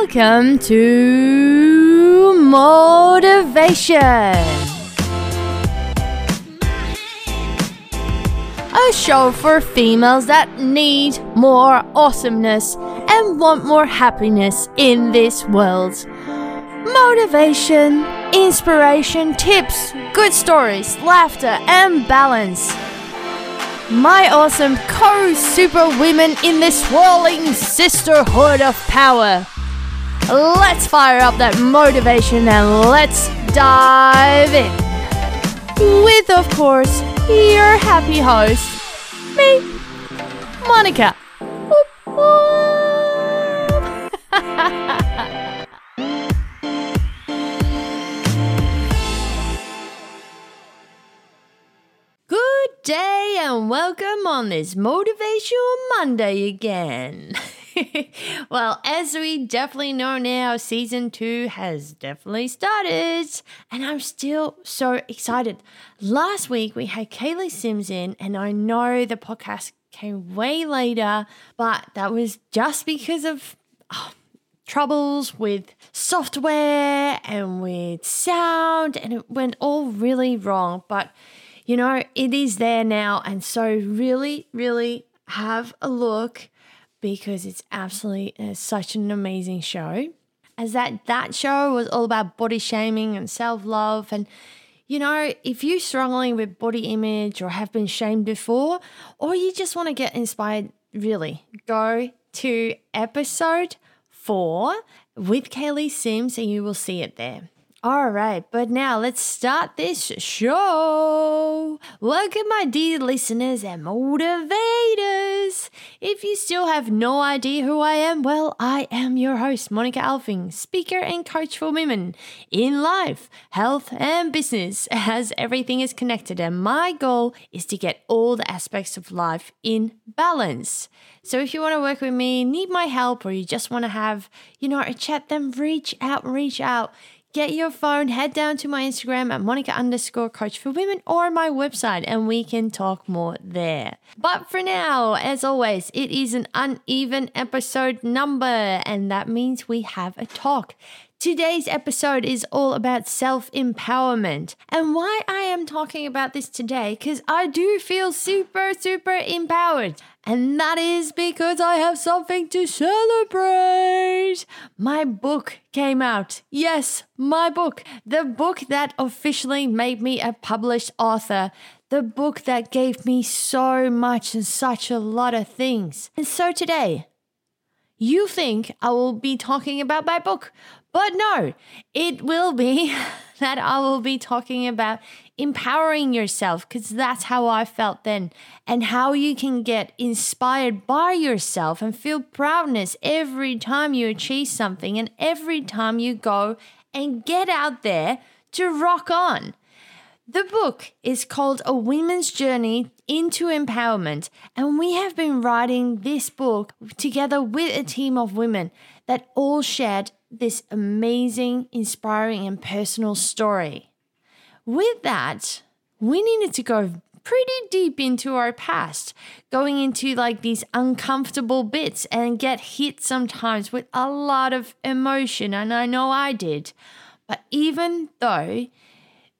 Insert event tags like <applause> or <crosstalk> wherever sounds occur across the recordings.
Welcome to Motivation, a show for females that need more awesomeness and want more happiness in this world. Motivation, inspiration, tips, good stories, laughter, and balance. My awesome co super women in this swirling sisterhood of power. Let's fire up that motivation and let's dive in. With, of course, your happy host, me, Monica. <laughs> Good day and welcome on this Motivational Monday again. <laughs> <laughs> well, as we definitely know now, season two has definitely started, and I'm still so excited. Last week we had Kaylee Sims in, and I know the podcast came way later, but that was just because of oh, troubles with software and with sound, and it went all really wrong. But you know, it is there now. And so, really, really have a look because it's absolutely uh, such an amazing show. As that that show was all about body shaming and self love, and you know, if you're struggling with body image or have been shamed before, or you just want to get inspired, really go to episode four with Kaylee Sims, and you will see it there. All right, but now let's start this show. Welcome, my dear listeners and motivators. If you still have no idea who I am, well, I am your host, Monica Alfing, speaker and coach for women in life, health, and business, <laughs> as everything is connected. And my goal is to get all the aspects of life in balance. So if you want to work with me, need my help, or you just want to have, you know, a chat, then reach out, reach out get your phone, head down to my Instagram at Monica underscore coach for women or my website, and we can talk more there. But for now, as always, it is an uneven episode number, and that means we have a talk. Today's episode is all about self empowerment. And why I am talking about this today, because I do feel super, super empowered. And that is because I have something to celebrate. My book came out. Yes, my book. The book that officially made me a published author. The book that gave me so much and such a lot of things. And so today, you think I will be talking about my book, but no, it will be <laughs> that I will be talking about empowering yourself because that's how I felt then, and how you can get inspired by yourself and feel proudness every time you achieve something and every time you go and get out there to rock on. The book is called A Women's Journey into Empowerment, and we have been writing this book together with a team of women that all shared this amazing, inspiring, and personal story. With that, we needed to go pretty deep into our past, going into like these uncomfortable bits and get hit sometimes with a lot of emotion. And I know I did. But even though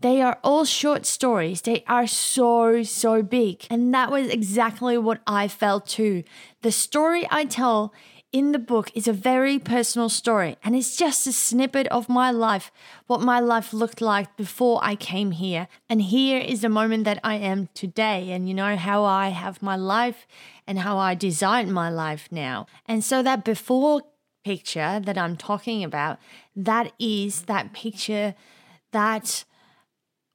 they are all short stories, they are so, so big. And that was exactly what I felt too. The story I tell in the book is a very personal story, and it's just a snippet of my life, what my life looked like before I came here. And here is the moment that I am today, and you know how I have my life and how I design my life now. And so that before picture that I'm talking about, that is that picture that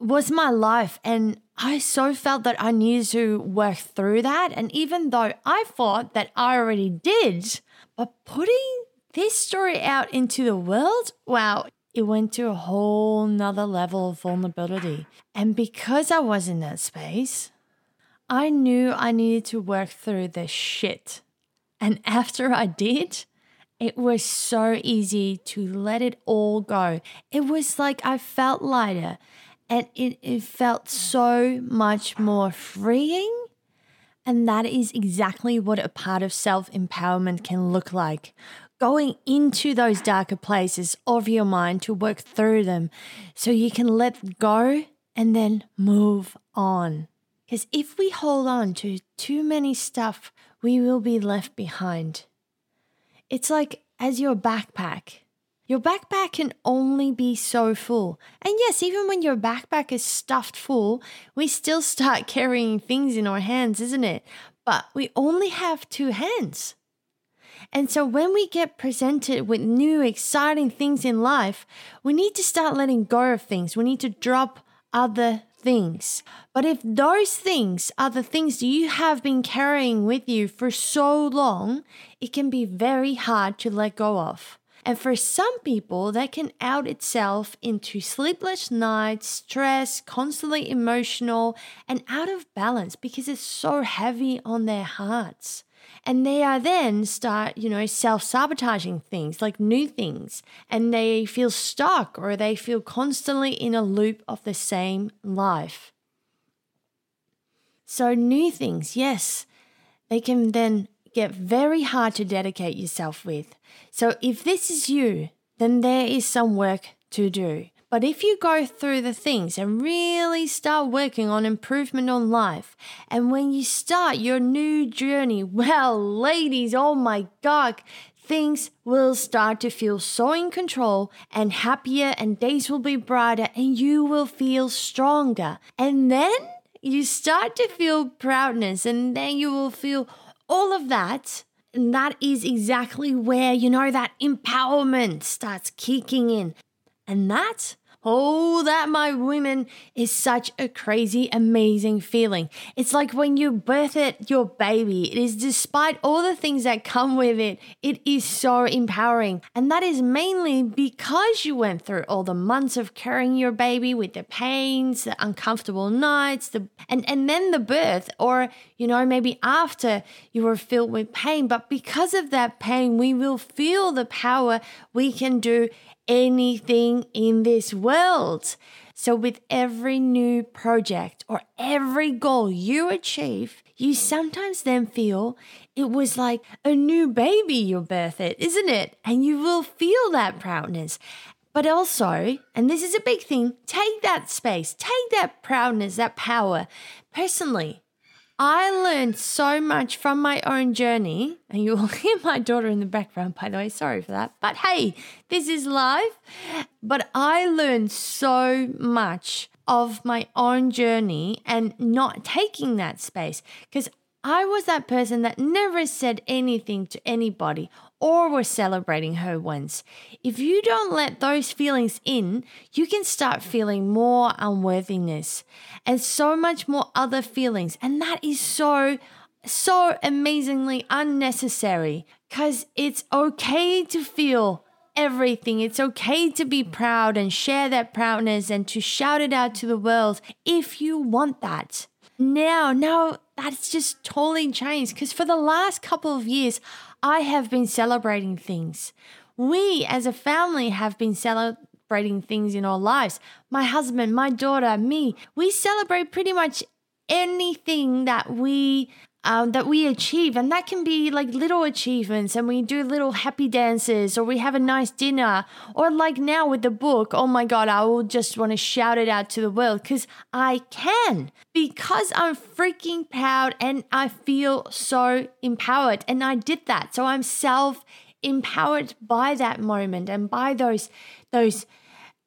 was my life. And I so felt that I needed to work through that. And even though I thought that I already did, but putting this story out into the world, wow, it went to a whole nother level of vulnerability. And because I was in that space, I knew I needed to work through the shit. And <laughs> after I did, it was so easy to let it all go. It was like I felt lighter and it, it felt so much more freeing and that is exactly what a part of self empowerment can look like going into those darker places of your mind to work through them so you can let go and then move on. Because if we hold on to too many stuff, we will be left behind. It's like as your backpack. Your backpack can only be so full. And yes, even when your backpack is stuffed full, we still start <laughs> carrying things in our hands, isn't it? But we only have two hands. And so when we get presented with new, exciting things in life, we need to start letting go of things. We need to drop other things. But if those things are the things you have been carrying with you for so long, it can be very hard to let go of. And for some people, that can out itself into sleepless nights, stress, constantly emotional, and out of balance because it's so heavy on their hearts. And they are then start, you know, self sabotaging things like new things. And they feel stuck or they feel constantly in a loop of the same life. So, new things, yes, they can then get very hard to dedicate yourself with. So, if this is you, then there is some work to do. But if you go through the things and really start working on improvement on life, and when you start your new journey, <laughs> well, ladies, oh my God, things will start to feel so in control and happier, and days will be brighter, and you will feel stronger. And then you start to feel proudness, and then you will feel all of that. And that is exactly where, you know, that empowerment starts kicking in. And that Oh, that, my women, is such a crazy, amazing feeling. It's like when you birth it, your baby. It is despite all the things that come with it, it is so empowering. And that is mainly because you went through all the months of carrying your baby with the pains, the uncomfortable nights, the and, and then the birth, or you know, maybe after you were filled with pain. But because of that pain, we will feel the power we can do anything in this world. So, with every new project or every goal you achieve, you sometimes then feel it was like a new baby you birthed, isn't it? And you will feel that proudness. But also, and this is a big thing, take that space, take that proudness, that power personally. I learned so much from my own journey, and you will <laughs> hear my daughter in the background, by the way. Sorry for that. But hey, this is live. But I learned so much of my own journey and not taking that space because I was that person that never said anything to anybody or was celebrating her wins. If you don't let those feelings in, you can start feeling more unworthiness and so much more other feelings. And that is so, so amazingly unnecessary because it's okay to feel everything. It's okay to be proud and share that proudness and to shout it out to the world if you want that. Now, now that's just totally changed because for the last couple of years, I have been celebrating things. We as a family have been celebrating things in our lives. My husband, my daughter, me, we celebrate pretty much anything that we um, that we achieve. And that can be like little achievements, and we do little happy dances, or we have a nice dinner, or like now with the book. Oh my God, I will just want to shout it out to the world because I can, because I'm freaking proud and I feel so empowered. And I did that. So I'm self empowered by that moment and by those, those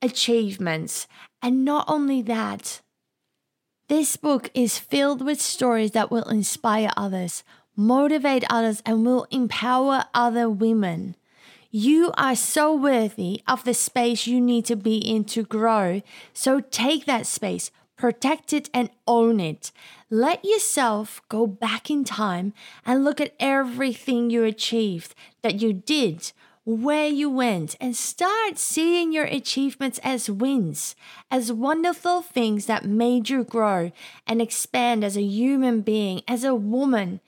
achievements. And not only that, this book is filled with stories that will inspire others, motivate others, and will empower other women. You are so worthy of the space you need to be in to grow. So take that space, protect it, and own it. Let yourself go back in time and look at everything you achieved, that you did, where you went and start seeing your achievements as wins, as wonderful things that made you grow and expand as a human being, as a woman.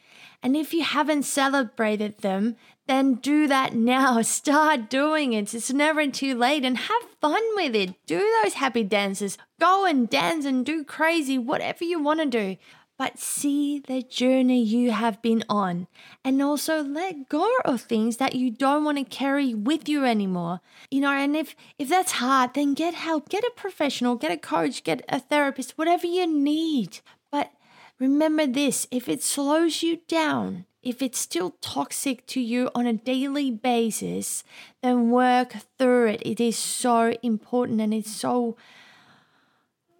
And if you haven't celebrated them, then do that now. <laughs> Start doing it. It's never too late and have fun with it. Do those happy dances. Go and dance and do crazy, whatever you want to do. But see the journey you have been on. And also let go of things that you don't want to carry with you anymore. You know and if if that's hard then get help get a professional get a coach get a therapist whatever you need. But remember this if it slows you down if it's still toxic to you on a daily basis then work through it. It is so important and it's so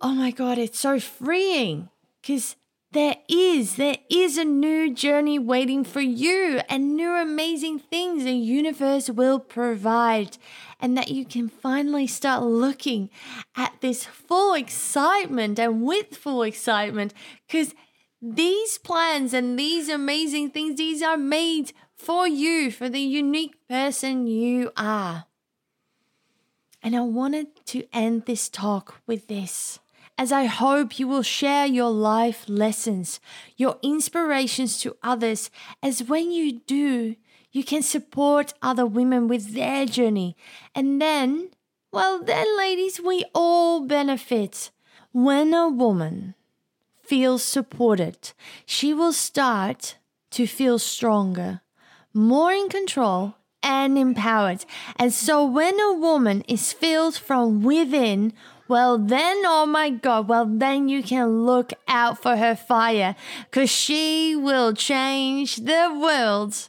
oh my god it's so freeing. Because there is, there is a new journey waiting for you and new amazing things the universe will provide. And that you can finally start looking at this full excitement and with full excitement because these plans and these amazing things, these are made for you, for the unique person you are. And I wanted to end this talk with this as I hope you will share your life lessons, your inspirations to others, as when you do, you can support other women with their journey. And then, well, then, ladies, we all benefit. When a woman feels supported, she will start to feel stronger, more in control, and empowered. And so, when a woman is filled from within, well, then, oh my God, well, then you can look out for her fire because she will change the world.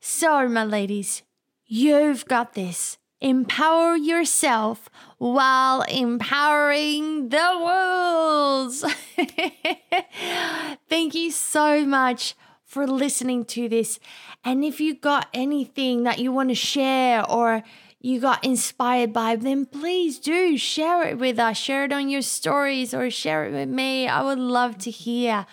So, my ladies, you've got this. Empower yourself while empowering the world. <laughs> Thank you so much for listening to this. And if you got anything that you want to share or you got inspired by, then please do share it with us. Share it on your stories or share it with me. I would love to hear.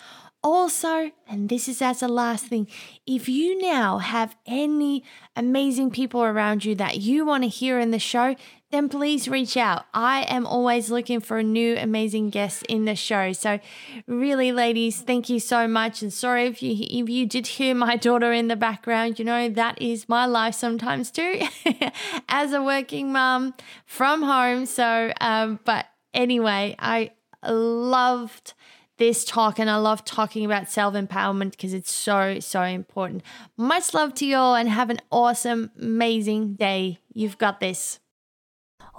Also, and this is as a last thing, if you now have any amazing people around you that you want to hear in the show, then please reach out. I am always looking for new amazing guests in the show. So really ladies, thank you so much and sorry if you if you did hear my <laughs> daughter in the background, you know that is my life sometimes too <laughs> as a working mom from home. So um but anyway, I loved this talk and I love talking about self empowerment because it's so, so important. Much love to you all and have an awesome, amazing day. You've got this.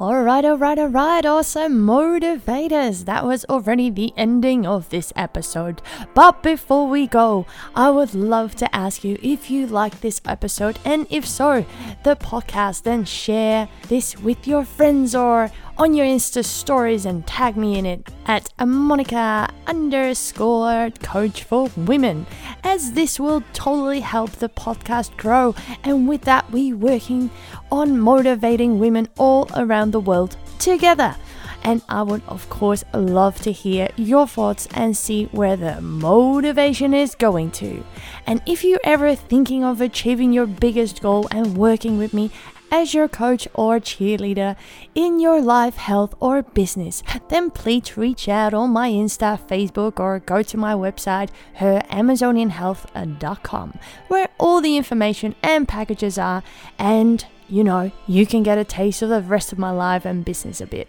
Alright, alright, alright, awesome motivators. That was already the ending of this episode. But before we go, I would love to ask you if you like this episode, and if so, the podcast, then share this with your friends or on your Insta stories and tag me in it at Monica underscore coach for women, as this will totally help the podcast grow. And with that, we're working on motivating women all around the world together. And I would, of course, love to hear your thoughts and see where the motivation is going to. And if you're ever thinking of achieving your biggest goal and working with me as your coach or cheerleader in your life, health, or business, then please reach out on my Insta, Facebook, or go to my website, heramazonianhealth.com, where all the information and packages are, and you know, you can get a taste of the rest of my life and business a bit.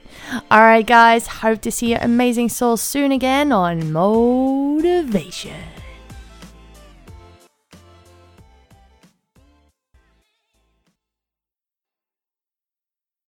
Alright, guys, hope to see your amazing souls soon again on Motivation.